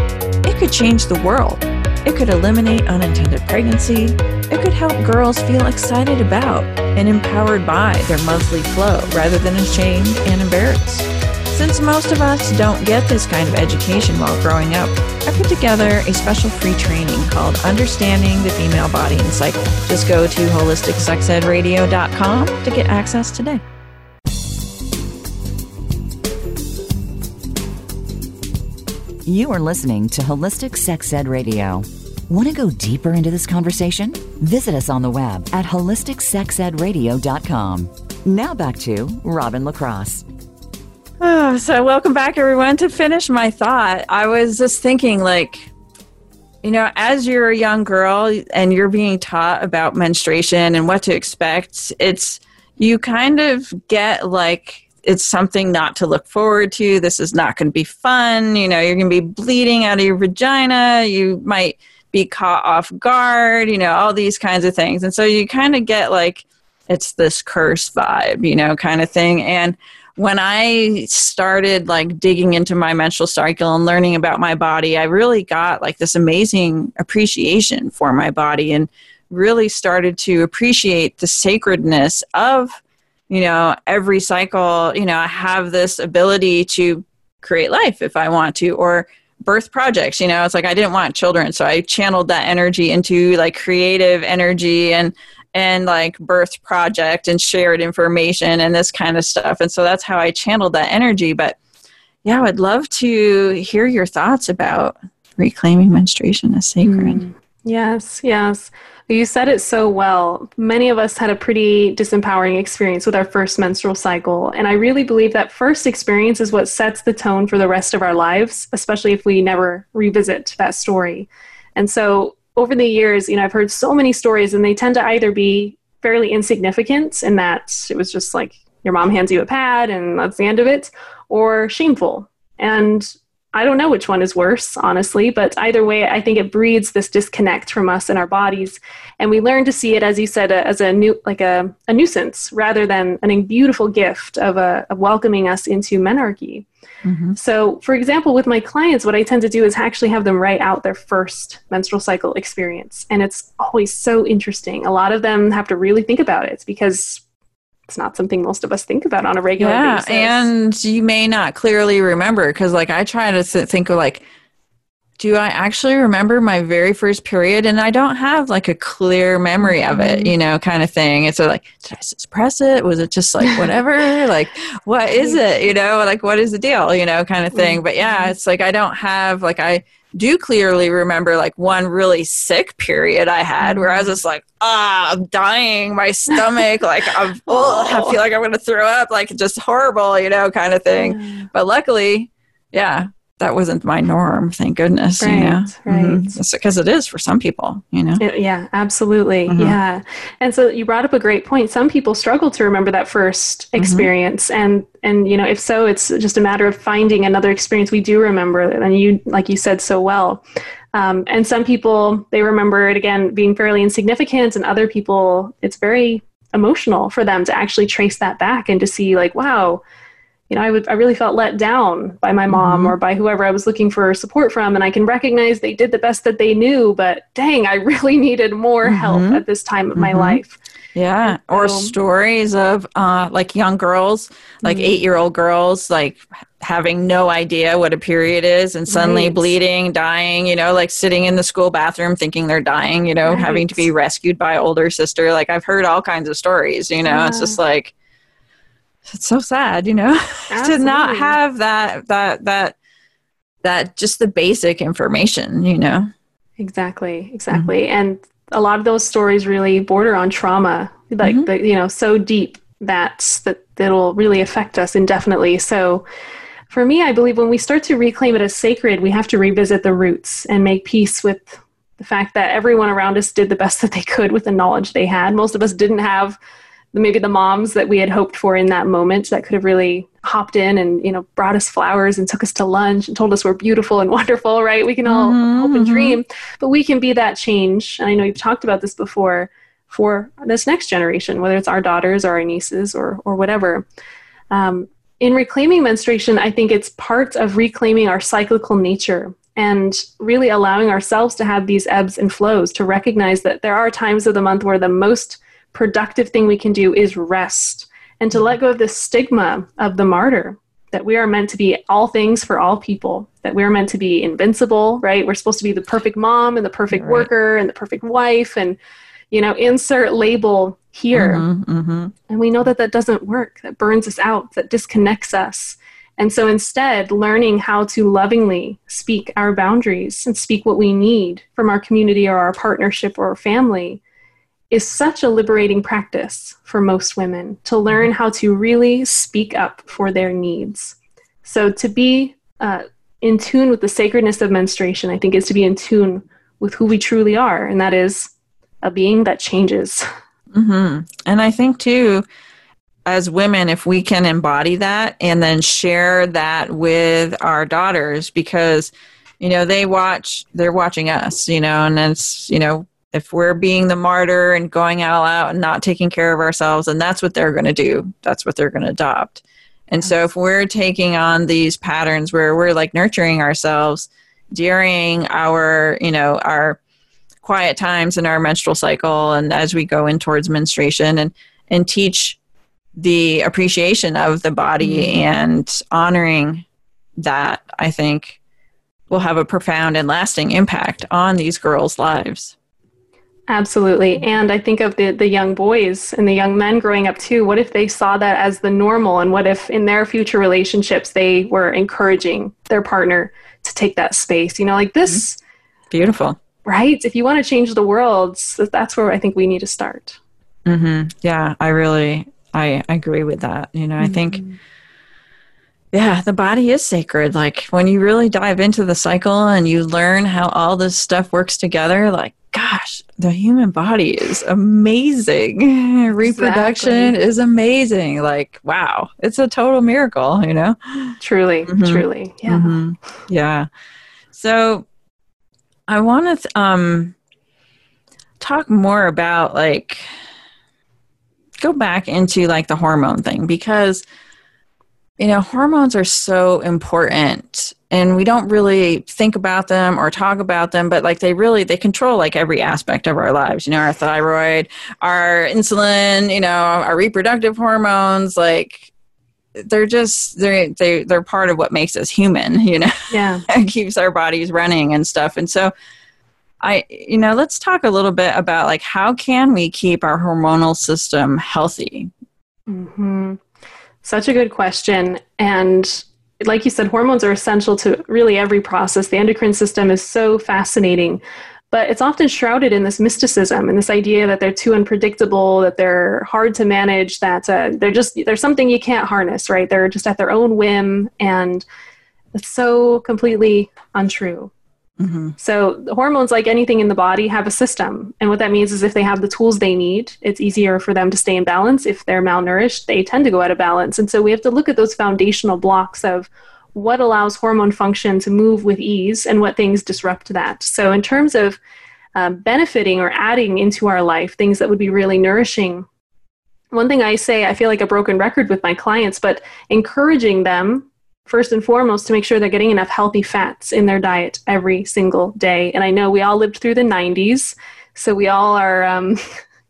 Speaker 1: It could change the world it could eliminate unintended pregnancy. It could help girls feel excited about and empowered by their monthly flow rather than ashamed and embarrassed. Since most of us don't get this kind of education while growing up, I put together a special free training called Understanding the Female Body and Cycle. Just go to holisticsexedradio.com to get access today.
Speaker 3: You are listening to Holistic Sex Ed Radio. Want to go deeper into this conversation? Visit us on the web at holisticsexedradio.com. Now back to Robin LaCrosse.
Speaker 1: Oh, so welcome back, everyone. To finish my thought, I was just thinking, like, you know, as you're a young girl and you're being taught about menstruation and what to expect, it's you kind of get like it's something not to look forward to. This is not going to be fun. You know, you're going to be bleeding out of your vagina. You might be caught off guard, you know, all these kinds of things. And so you kind of get like, it's this curse vibe, you know, kind of thing. And when I started like digging into my menstrual cycle and learning about my body, I really got like this amazing appreciation for my body and really started to appreciate the sacredness of you know every cycle you know i have this ability to create life if i want to or birth projects you know it's like i didn't want children so i channeled that energy into like creative energy and and like birth project and shared information and this kind of stuff and so that's how i channeled that energy but yeah i would love to hear your thoughts about reclaiming menstruation as sacred mm.
Speaker 2: yes yes you said it so well. Many of us had a pretty disempowering experience with our first menstrual cycle. And I really believe that first experience is what sets the tone for the rest of our lives, especially if we never revisit that story. And so over the years, you know, I've heard so many stories, and they tend to either be fairly insignificant in that it was just like your mom hands you a pad and that's the end of it, or shameful. And I don't know which one is worse, honestly, but either way, I think it breeds this disconnect from us and our bodies. And we learn to see it, as you said, as a new, like a, a nuisance rather than a beautiful gift of, a, of welcoming us into menarche. Mm-hmm. So, for example, with my clients, what I tend to do is actually have them write out their first menstrual cycle experience. And it's always so interesting. A lot of them have to really think about it because it's not something most of us think about on a regular yeah, basis.
Speaker 1: And you may not clearly remember because, like, I try to think of, like, do I actually remember my very first period? And I don't have like a clear memory of it, mm-hmm. you know, kind of thing. And so, like, did I suppress it? Was it just like whatever? like, what is it? You know, like, what is the deal? You know, kind of thing. But yeah, mm-hmm. it's like I don't have, like, I do clearly remember like one really sick period I had where I was just like, ah, I'm dying, my stomach, like I'm, oh, I feel like I'm going to throw up, like just horrible, you know, kind of thing. But luckily, yeah, that wasn't my norm thank goodness
Speaker 2: right,
Speaker 1: you know
Speaker 2: right
Speaker 1: mm-hmm. because it is for some people you know
Speaker 2: it, yeah absolutely mm-hmm. yeah and so you brought up a great point some people struggle to remember that 1st mm-hmm. experience mm-hmm. and and you know if so it's just a matter of finding another experience we do remember and you like you said so well um, and some people they remember it again being fairly insignificant and other people it's very emotional for them to actually trace that back and to see like wow you know, I would I really felt let down by my mom mm-hmm. or by whoever I was looking for support from, and I can recognize they did the best that they knew, but dang, I really needed more mm-hmm. help at this time of mm-hmm. my life.
Speaker 1: Yeah, so, or stories of uh, like young girls, like mm-hmm. eight year old girls, like having no idea what a period is and suddenly right. bleeding, dying, you know, like sitting in the school bathroom thinking they're dying, you know, right. having to be rescued by older sister. Like I've heard all kinds of stories, you know, yeah. it's just like it's so sad, you know, to not have that that that that just the basic information, you know.
Speaker 2: Exactly, exactly. Mm-hmm. And a lot of those stories really border on trauma, like mm-hmm. the, you know, so deep that that that'll really affect us indefinitely. So for me, I believe when we start to reclaim it as sacred, we have to revisit the roots and make peace with the fact that everyone around us did the best that they could with the knowledge they had. Most of us didn't have maybe the moms that we had hoped for in that moment that could have really hopped in and you know brought us flowers and took us to lunch and told us we're beautiful and wonderful right? We can all mm-hmm, hope and mm-hmm. dream. But we can be that change. And i know you've talked about this before for this next generation whether it's our daughters or our nieces or or whatever. Um, in reclaiming menstruation i think it's part of reclaiming our cyclical nature and really allowing ourselves to have these ebbs and flows to recognize that there are times of the month where the most productive thing we can do is rest and to let go of the stigma of the martyr that we are meant to be all things for all people, that we're meant to be invincible, right? We're supposed to be the perfect mom and the perfect right. worker and the perfect wife and, you know, insert label here. Mm-hmm, mm-hmm. And we know that that doesn't work, that burns us out, that disconnects us. And so instead, learning how to lovingly speak our boundaries and speak what we need from our community or our partnership or our family is such a liberating practice for most women to learn how to really speak up for their needs. So, to be uh, in tune with the sacredness of menstruation, I think, is to be in tune with who we truly are, and that is a being that changes.
Speaker 1: Mm-hmm. And I think, too, as women, if we can embody that and then share that with our daughters, because you know they watch they're watching us you know and it's you know if we're being the martyr and going all out and not taking care of ourselves and that's what they're going to do. That's what they're going to adopt. And so if we're taking on these patterns where we're like nurturing ourselves during our you know our quiet times in our menstrual cycle and as we go in towards menstruation and and teach the appreciation of the body mm-hmm. and honoring that i think will have a profound and lasting impact on these girls lives
Speaker 2: Absolutely. And I think of the, the young boys and the young men growing up too. What if they saw that as the normal? And what if in their future relationships they were encouraging their partner to take that space? You know, like this.
Speaker 1: Mm-hmm. Beautiful.
Speaker 2: Right? If you want to change the world, that's where I think we need to start.
Speaker 1: Mm-hmm. Yeah, I really, I agree with that. You know, mm-hmm. I think mm-hmm. yeah, the body is sacred. Like when you really dive into the cycle and you learn how all this stuff works together, like gosh, the human body is amazing. Reproduction is amazing. Like, wow, it's a total miracle, you know?
Speaker 2: Truly, mm-hmm. truly. Yeah. Mm-hmm.
Speaker 1: Yeah. So I want to um, talk more about like, go back into like the hormone thing because, you know, hormones are so important and we don't really think about them or talk about them but like they really they control like every aspect of our lives. You know our thyroid our insulin you know our reproductive hormones like they're just they're they, they're part of what makes us human you know?
Speaker 2: Yeah.
Speaker 1: And keeps our bodies running and stuff. And so i you know let's talk a little bit about like how can we keep our hormonal system healthy?
Speaker 2: Mm-hmm. Such a good question and like you said, hormones are essential to really every process. The endocrine system is so fascinating, but it's often shrouded in this mysticism and this idea that they're too unpredictable, that they're hard to manage, that uh, they're just, they're something you can't harness, right? They're just at their own whim. And it's so completely untrue. Mm-hmm. So, hormones, like anything in the body, have a system. And what that means is if they have the tools they need, it's easier for them to stay in balance. If they're malnourished, they tend to go out of balance. And so, we have to look at those foundational blocks of what allows hormone function to move with ease and what things disrupt that. So, in terms of um, benefiting or adding into our life things that would be really nourishing, one thing I say, I feel like a broken record with my clients, but encouraging them first and foremost to make sure they're getting enough healthy fats in their diet every single day. And I know we all lived through the 90s, so we all are um,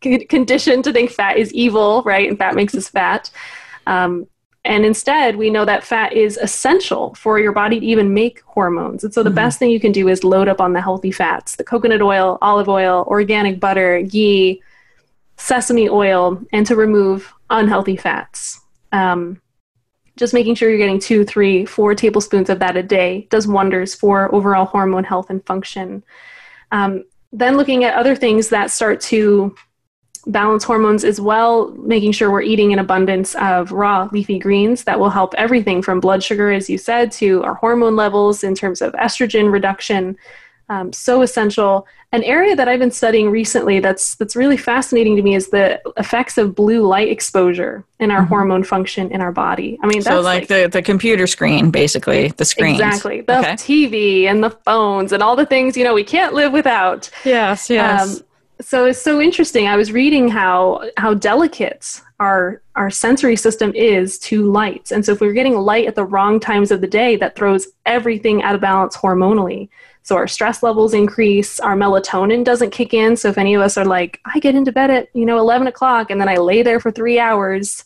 Speaker 2: conditioned to think fat is evil, right? And fat makes us fat. Um, and instead, we know that fat is essential for your body to even make hormones. And so, the mm-hmm. best thing you can do is load up on the healthy fats the coconut oil, olive oil, organic butter, ghee, sesame oil, and to remove unhealthy fats. Um, just making sure you're getting two, three, four tablespoons of that a day does wonders for overall hormone health and function. Um, then looking at other things that start to balance hormones as well, making sure we're eating an abundance of raw leafy greens that will help everything from blood sugar, as you said, to our hormone levels in terms of estrogen reduction um, so essential. An area that I've been studying recently that's that's really fascinating to me is the effects of blue light exposure in our mm-hmm. hormone function in our body. I mean,
Speaker 1: so like, like, the the computer screen, basically the screen.
Speaker 2: Exactly, the okay. TV and the phones and all the things you know we can't live without.
Speaker 1: Yes, yes. Um,
Speaker 2: so it's so interesting. I was reading how how delicate our our sensory system is to light, and so if we're getting light at the wrong times of the day, that throws everything out of balance hormonally. So our stress levels increase, our melatonin doesn't kick in. So if any of us are like, I get into bed at, you know, 11 o'clock and then I lay there for three hours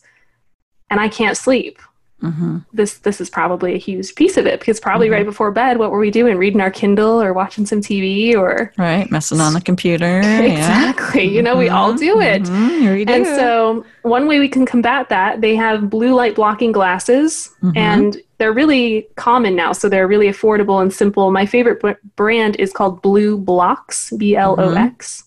Speaker 2: and I can't sleep. Mm-hmm. This this is probably a huge piece of it because probably mm-hmm. right before bed, what were we doing? Reading our Kindle or watching some TV or
Speaker 1: right, messing on the computer.
Speaker 2: exactly. Yeah. You know, we all mm-hmm. do it. Mm-hmm. Do. And so one way we can combat that, they have blue light blocking glasses, mm-hmm. and they're really common now. So they're really affordable and simple. My favorite b- brand is called BLUblox. B L O X.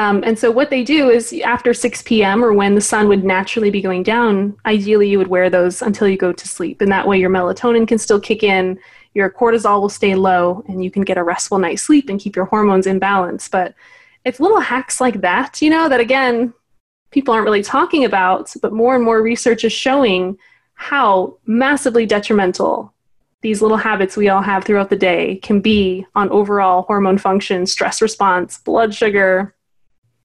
Speaker 2: Um, and so what they do is after 6 p.m. or when the sun would naturally be going down, ideally you would wear those until you go to sleep. And that way your melatonin can still kick in, your cortisol will stay low, and you can get a restful night's sleep and keep your hormones in balance. But it's little hacks like that, you know, that again, people aren't really talking about, but more and more research is showing how massively detrimental these little habits we all have throughout the day can be on overall hormone function, stress response, blood sugar,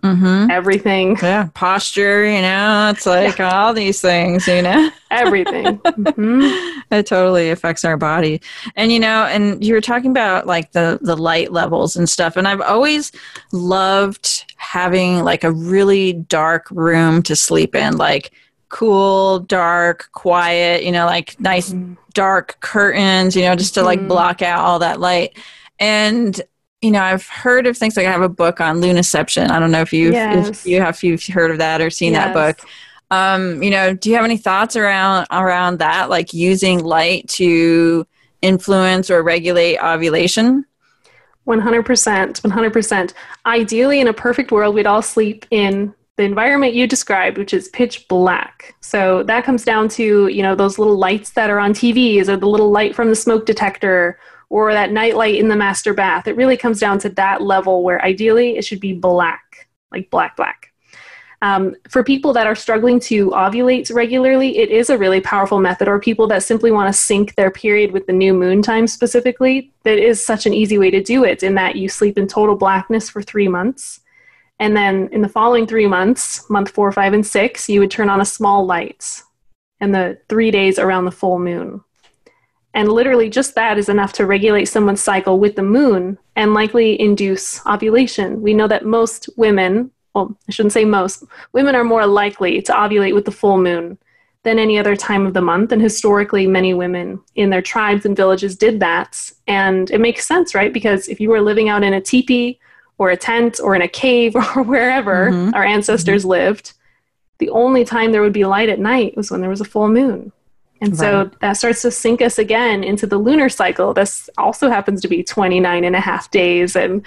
Speaker 2: mm-hmm. everything.
Speaker 1: Yeah, posture, you know, it's like yeah. all these things, you know,
Speaker 2: everything. Mm-hmm.
Speaker 1: it totally affects our body. And, you know, and you were talking about like the, the light levels and stuff. And I've always loved having like a really dark room to sleep in. Like, cool, dark, quiet, you know, like nice mm-hmm. dark curtains, you know, just to like mm-hmm. block out all that light. And you know, I've heard of things like I have a book on Lunaception. I don't know if you yes. if you have if you've heard of that or seen yes. that book. Um, you know, do you have any thoughts around around that, like using light to influence or regulate ovulation?
Speaker 2: 100%. 100%. Ideally, in a perfect world, we'd all sleep in the environment you described, which is pitch black. So that comes down to, you know, those little lights that are on TVs or the little light from the smoke detector or that night light in the master bath. It really comes down to that level where ideally it should be black, like black, black. Um, for people that are struggling to ovulate regularly, it is a really powerful method, or people that simply want to sync their period with the new moon time specifically, that is such an easy way to do it in that you sleep in total blackness for three months and then in the following three months, month four, five, and six, you would turn on a small light and the three days around the full moon. And literally, just that is enough to regulate someone's cycle with the moon and likely induce ovulation. We know that most women, well, I shouldn't say most, women are more likely to ovulate with the full moon than any other time of the month. And historically, many women in their tribes and villages did that. And it makes sense, right? Because if you were living out in a teepee or a tent or in a cave or wherever mm-hmm. our ancestors mm-hmm. lived, the only time there would be light at night was when there was a full moon. And right. so that starts to sync us again into the lunar cycle. This also happens to be 29 and a half days. And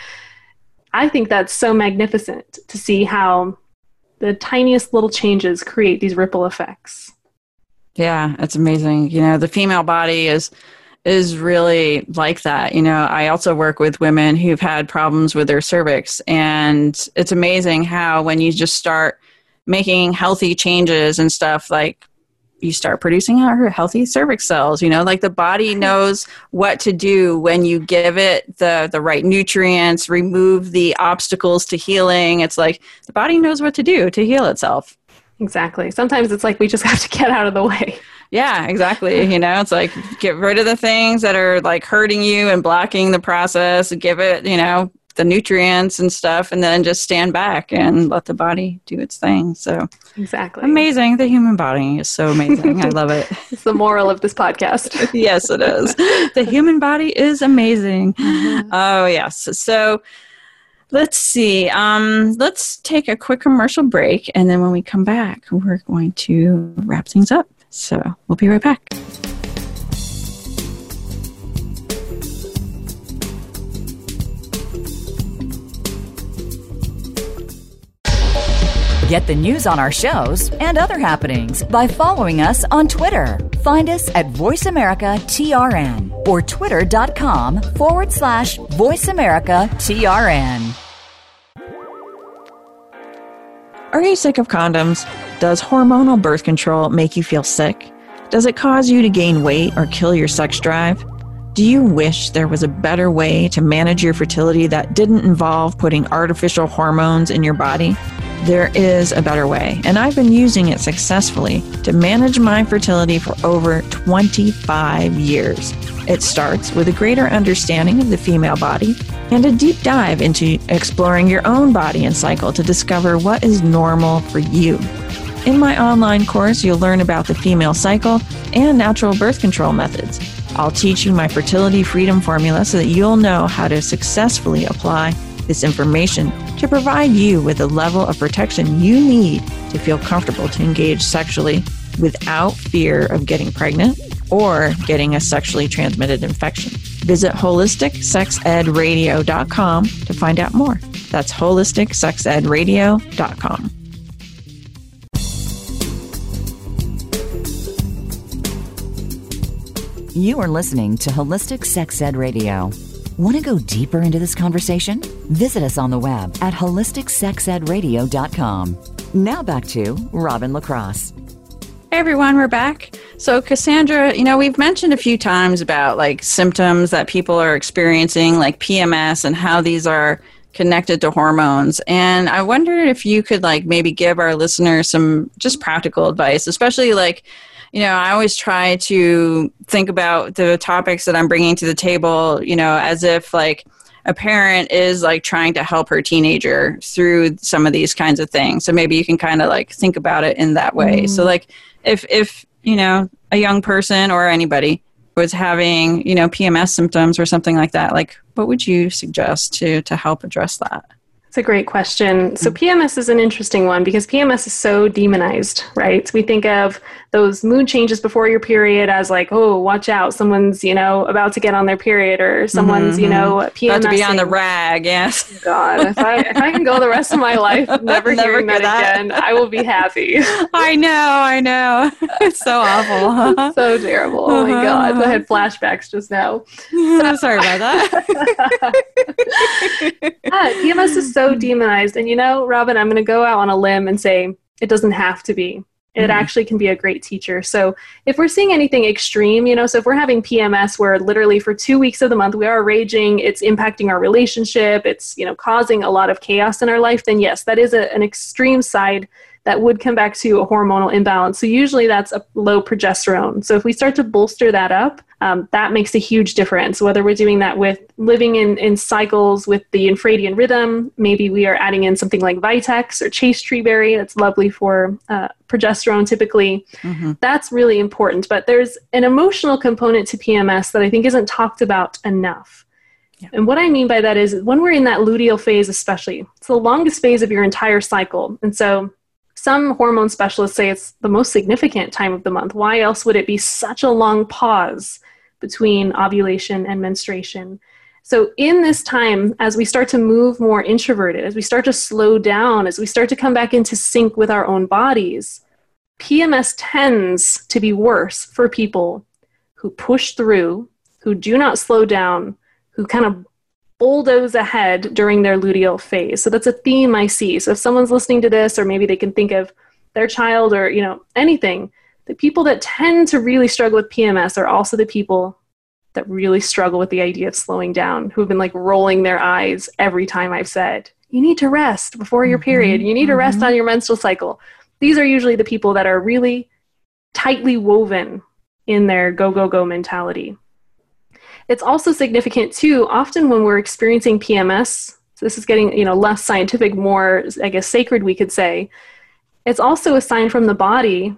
Speaker 2: I think that's so magnificent to see how the tiniest little changes create these ripple effects.
Speaker 1: Yeah, it's amazing. You know, the female body is is really like that. You know, I also work with women who've had problems with their cervix and it's amazing how when you just start making healthy changes and stuff like you start producing our healthy cervix cells you know like the body knows what to do when you give it the the right nutrients remove the obstacles to healing. It's like the body knows what to do to heal itself.
Speaker 2: Exactly. Sometimes it's like we just have to get out of the way.
Speaker 1: Yeah exactly. You know it's like get rid of the things that are like hurting you and blocking the process. Give it you know the nutrients and stuff and then just stand back and let the body do its thing. So
Speaker 2: exactly.
Speaker 1: amazing. The human body is so amazing. I love it.
Speaker 2: It's the moral of this podcast.
Speaker 1: Yes it is. The human body is amazing. Mm-hmm. oh yes. So let's see. Um, let's take a quick commercial break. And then when we come back we're going to wrap things up. So we'll be right back
Speaker 3: Get the news on our shows and other happenings by following us on Twitter. Find us at VoiceAmericaTRN or twitter.com forward slash VoiceAmericaTRN.
Speaker 1: Are you sick of condoms? Does hormonal birth control make you feel sick? Does it cause you to gain weight or kill your sex drive? Do you wish there was a better way to manage your fertility that didn't involve putting artificial hormones in your body? There is a better way, and I've been using it successfully to manage my fertility for over 25 years. It starts with a greater understanding of the female body and a deep dive into exploring your own body and cycle to discover what is normal for you. In my online course, you'll learn about the female cycle and natural birth control methods. I'll teach you my fertility freedom formula so that you'll know how to successfully apply this information to provide you with the level of protection you need to feel comfortable to engage sexually without fear of getting pregnant or getting a sexually transmitted infection. Visit holisticsexedradio.com to find out more. That's holisticsexedradio.com.
Speaker 3: You are listening to Holistic Sex Ed Radio. Want to go deeper into this conversation? Visit us on the web at holisticsexedradio.com. Now back to Robin LaCrosse.
Speaker 1: Hey everyone, we're back. So, Cassandra, you know, we've mentioned a few times about like symptoms that people are experiencing, like PMS, and how these are connected to hormones. And I wondered if you could like maybe give our listeners some just practical advice, especially like you know, I always try to think about the topics that I'm bringing to the table, you know, as if like a parent is like trying to help her teenager through some of these kinds of things. So maybe you can kind of like think about it in that way. Mm. So like if if, you know, a young person or anybody was having, you know, PMS symptoms or something like that, like what would you suggest to to help address that?
Speaker 2: It's a great question. So, PMS is an interesting one because PMS is so demonized, right? So we think of those mood changes before your period as like, oh, watch out, someone's, you know, about to get on their period or someone's, mm-hmm. you know, PMS.
Speaker 1: About to be on the rag, yes.
Speaker 2: God, if I, if I can go the rest of my life never, never hearing that, that, again, I will be happy.
Speaker 1: I know, I know. It's so awful. Huh?
Speaker 2: so terrible. Oh my God. I had flashbacks just now.
Speaker 1: So, Sorry about that.
Speaker 2: yeah, PMS is so demonized. And you know, Robin, I'm going to go out on a limb and say it doesn't have to be. It mm-hmm. actually can be a great teacher. So, if we're seeing anything extreme, you know, so if we're having PMS where literally for two weeks of the month we are raging, it's impacting our relationship, it's, you know, causing a lot of chaos in our life, then yes, that is a, an extreme side that would come back to a hormonal imbalance. So usually that's a low progesterone. So if we start to bolster that up, um, that makes a huge difference. Whether we're doing that with living in, in cycles with the infradian rhythm, maybe we are adding in something like Vitex or chaste tree berry. That's lovely for uh, progesterone typically. Mm-hmm. That's really important. But there's an emotional component to PMS that I think isn't talked about enough. Yeah. And what I mean by that is when we're in that luteal phase, especially, it's the longest phase of your entire cycle. And so some hormone specialists say it's the most significant time of the month. Why else would it be such a long pause between ovulation and menstruation? So, in this time, as we start to move more introverted, as we start to slow down, as we start to come back into sync with our own bodies, PMS tends to be worse for people who push through, who do not slow down, who kind of bulldoze ahead during their luteal phase. So that's a theme I see. So if someone's listening to this, or maybe they can think of their child or you know anything, the people that tend to really struggle with PMS are also the people that really struggle with the idea of slowing down, who have been like rolling their eyes every time I've said, you need to rest before your mm-hmm. period, you need to rest mm-hmm. on your menstrual cycle. These are usually the people that are really tightly woven in their go, go, go mentality. It's also significant too, often when we're experiencing PMS, so this is getting you know less scientific, more I guess sacred we could say. It's also a sign from the body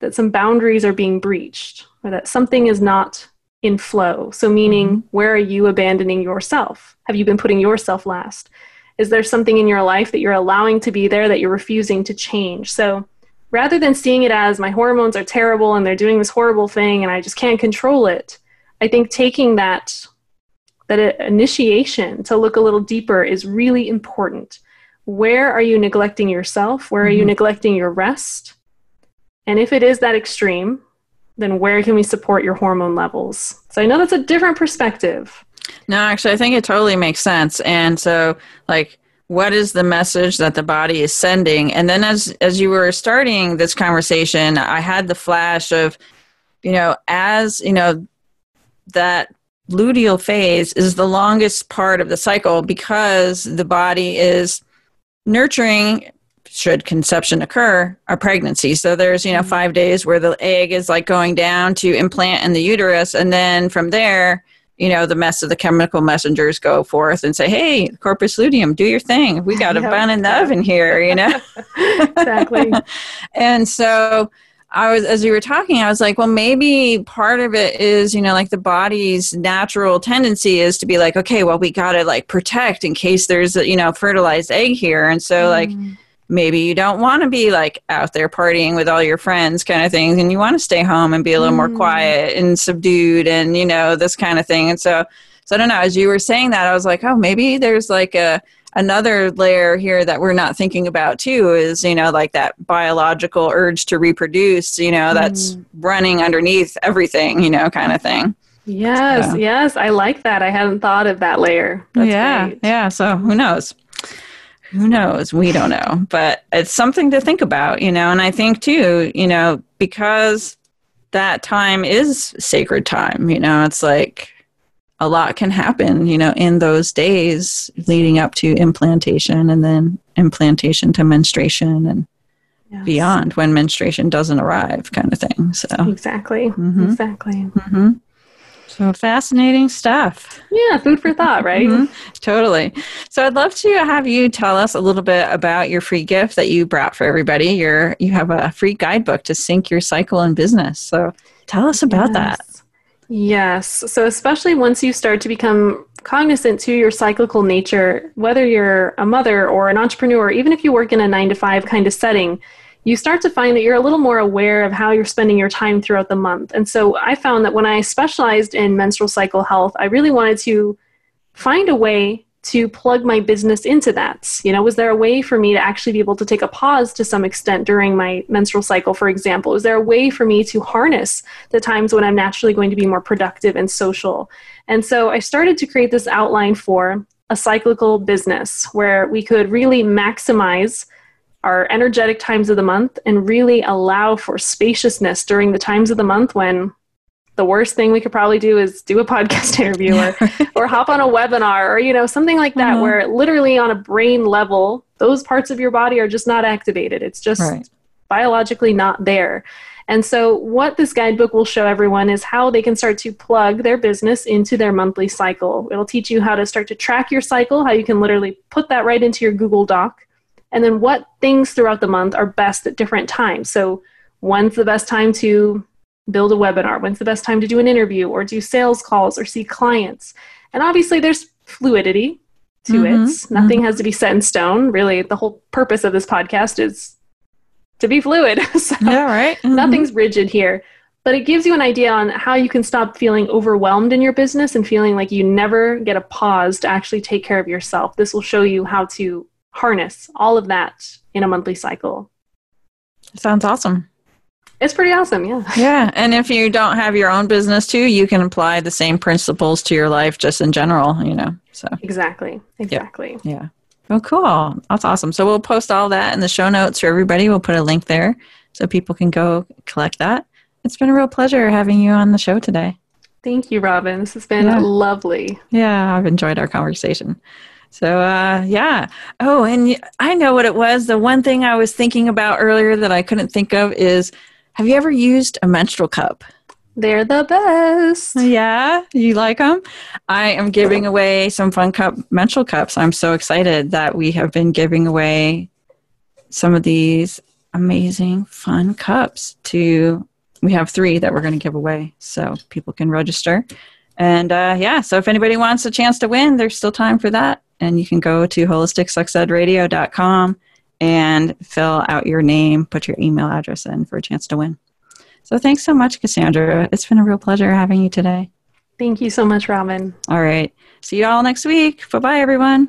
Speaker 2: that some boundaries are being breached or that something is not in flow. So, meaning, mm-hmm. where are you abandoning yourself? Have you been putting yourself last? Is there something in your life that you're allowing to be there that you're refusing to change? So, rather than seeing it as my hormones are terrible and they're doing this horrible thing and I just can't control it, I think taking that that initiation to look a little deeper is really important. Where are you neglecting yourself? Where are mm-hmm. you neglecting your rest? And if it is that extreme, then where can we support your hormone levels? So I know that's a different perspective.
Speaker 1: No, actually, I think it totally makes sense. And so, like, what is the message that the body is sending? And then, as as you were starting this conversation, I had the flash of, you know, as you know, that luteal phase is the longest part of the cycle because the body is nurturing should conception occur a pregnancy so there's you know mm-hmm. five days where the egg is like going down to implant in the uterus and then from there you know the mess of the chemical messengers go forth and say hey corpus luteum do your thing we got a yeah. bun in the oven here you know
Speaker 2: exactly
Speaker 1: and so I was as you were talking, I was like, well, maybe part of it is, you know, like the body's natural tendency is to be like, okay, well, we got to like protect in case there's a, you know, fertilized egg here. And so, mm. like, maybe you don't want to be like out there partying with all your friends kind of things and you want to stay home and be a little mm. more quiet and subdued and you know this kind of thing and so so i don't know as you were saying that i was like oh maybe there's like a another layer here that we're not thinking about too is you know like that biological urge to reproduce you know that's mm. running underneath everything you know kind of thing
Speaker 2: yes so. yes i like that i hadn't thought of that layer
Speaker 1: that's yeah great. yeah so who knows who knows? We don't know. But it's something to think about, you know. And I think, too, you know, because that time is sacred time, you know, it's like a lot can happen, you know, in those days leading up to implantation and then implantation to menstruation and yes. beyond when menstruation doesn't arrive, kind of thing. So,
Speaker 2: exactly. Mm-hmm. Exactly.
Speaker 1: Mm-hmm. So fascinating stuff.
Speaker 2: Yeah, food for thought, right? mm-hmm.
Speaker 1: Totally. So I'd love to have you tell us a little bit about your free gift that you brought for everybody. You're, you have a free guidebook to sync your cycle and business. So tell us about yes. that.
Speaker 2: Yes. So especially once you start to become cognizant to your cyclical nature, whether you're a mother or an entrepreneur, even if you work in a nine to five kind of setting, you start to find that you're a little more aware of how you're spending your time throughout the month. And so I found that when I specialized in menstrual cycle health, I really wanted to find a way to plug my business into that. You know, was there a way for me to actually be able to take a pause to some extent during my menstrual cycle, for example? Is there a way for me to harness the times when I'm naturally going to be more productive and social? And so I started to create this outline for a cyclical business where we could really maximize our energetic times of the month and really allow for spaciousness during the times of the month when the worst thing we could probably do is do a podcast interview or, or hop on a webinar or you know something like that mm-hmm. where literally on a brain level those parts of your body are just not activated it's just right. biologically not there and so what this guidebook will show everyone is how they can start to plug their business into their monthly cycle it'll teach you how to start to track your cycle how you can literally put that right into your google doc and then what things throughout the month are best at different times. So, when's the best time to build a webinar? When's the best time to do an interview or do sales calls or see clients? And obviously, there's fluidity to mm-hmm, it. Nothing mm-hmm. has to be set in stone. Really, the whole purpose of this podcast is to be fluid.
Speaker 1: so yeah, right.
Speaker 2: Mm-hmm. Nothing's rigid here. But it gives you an idea on how you can stop feeling overwhelmed in your business and feeling like you never get a pause to actually take care of yourself. This will show you how to harness all of that in a monthly cycle.
Speaker 1: Sounds awesome.
Speaker 2: It's pretty awesome, yeah.
Speaker 1: Yeah. And if you don't have your own business too, you can apply the same principles to your life just in general, you know. So
Speaker 2: Exactly. Exactly.
Speaker 1: yeah. Oh, cool. That's awesome. So we'll post all that in the show notes for everybody. We'll put a link there so people can go collect that. It's been a real pleasure having you on the show today.
Speaker 2: Thank you, Robin. This has been
Speaker 1: Yeah.
Speaker 2: lovely.
Speaker 1: Yeah, I've enjoyed our conversation. So, uh, yeah. Oh, and I know what it was. The one thing I was thinking about earlier that I couldn't think of is have you ever used a menstrual cup?
Speaker 2: They're the best.
Speaker 1: Yeah, you like them? I am giving away some fun cup menstrual cups. I'm so excited that we have been giving away some of these amazing fun cups to we have three that we're going to give away so people can register and uh, yeah so if anybody wants a chance to win there's still time for that and you can go to holisticsexedradio.com and fill out your name put your email address in for a chance to win. So thanks so much cassandra. It's been a real pleasure having you today.
Speaker 2: Thank you so much, Robin.
Speaker 1: all right. See you all next week. Bye bye everyone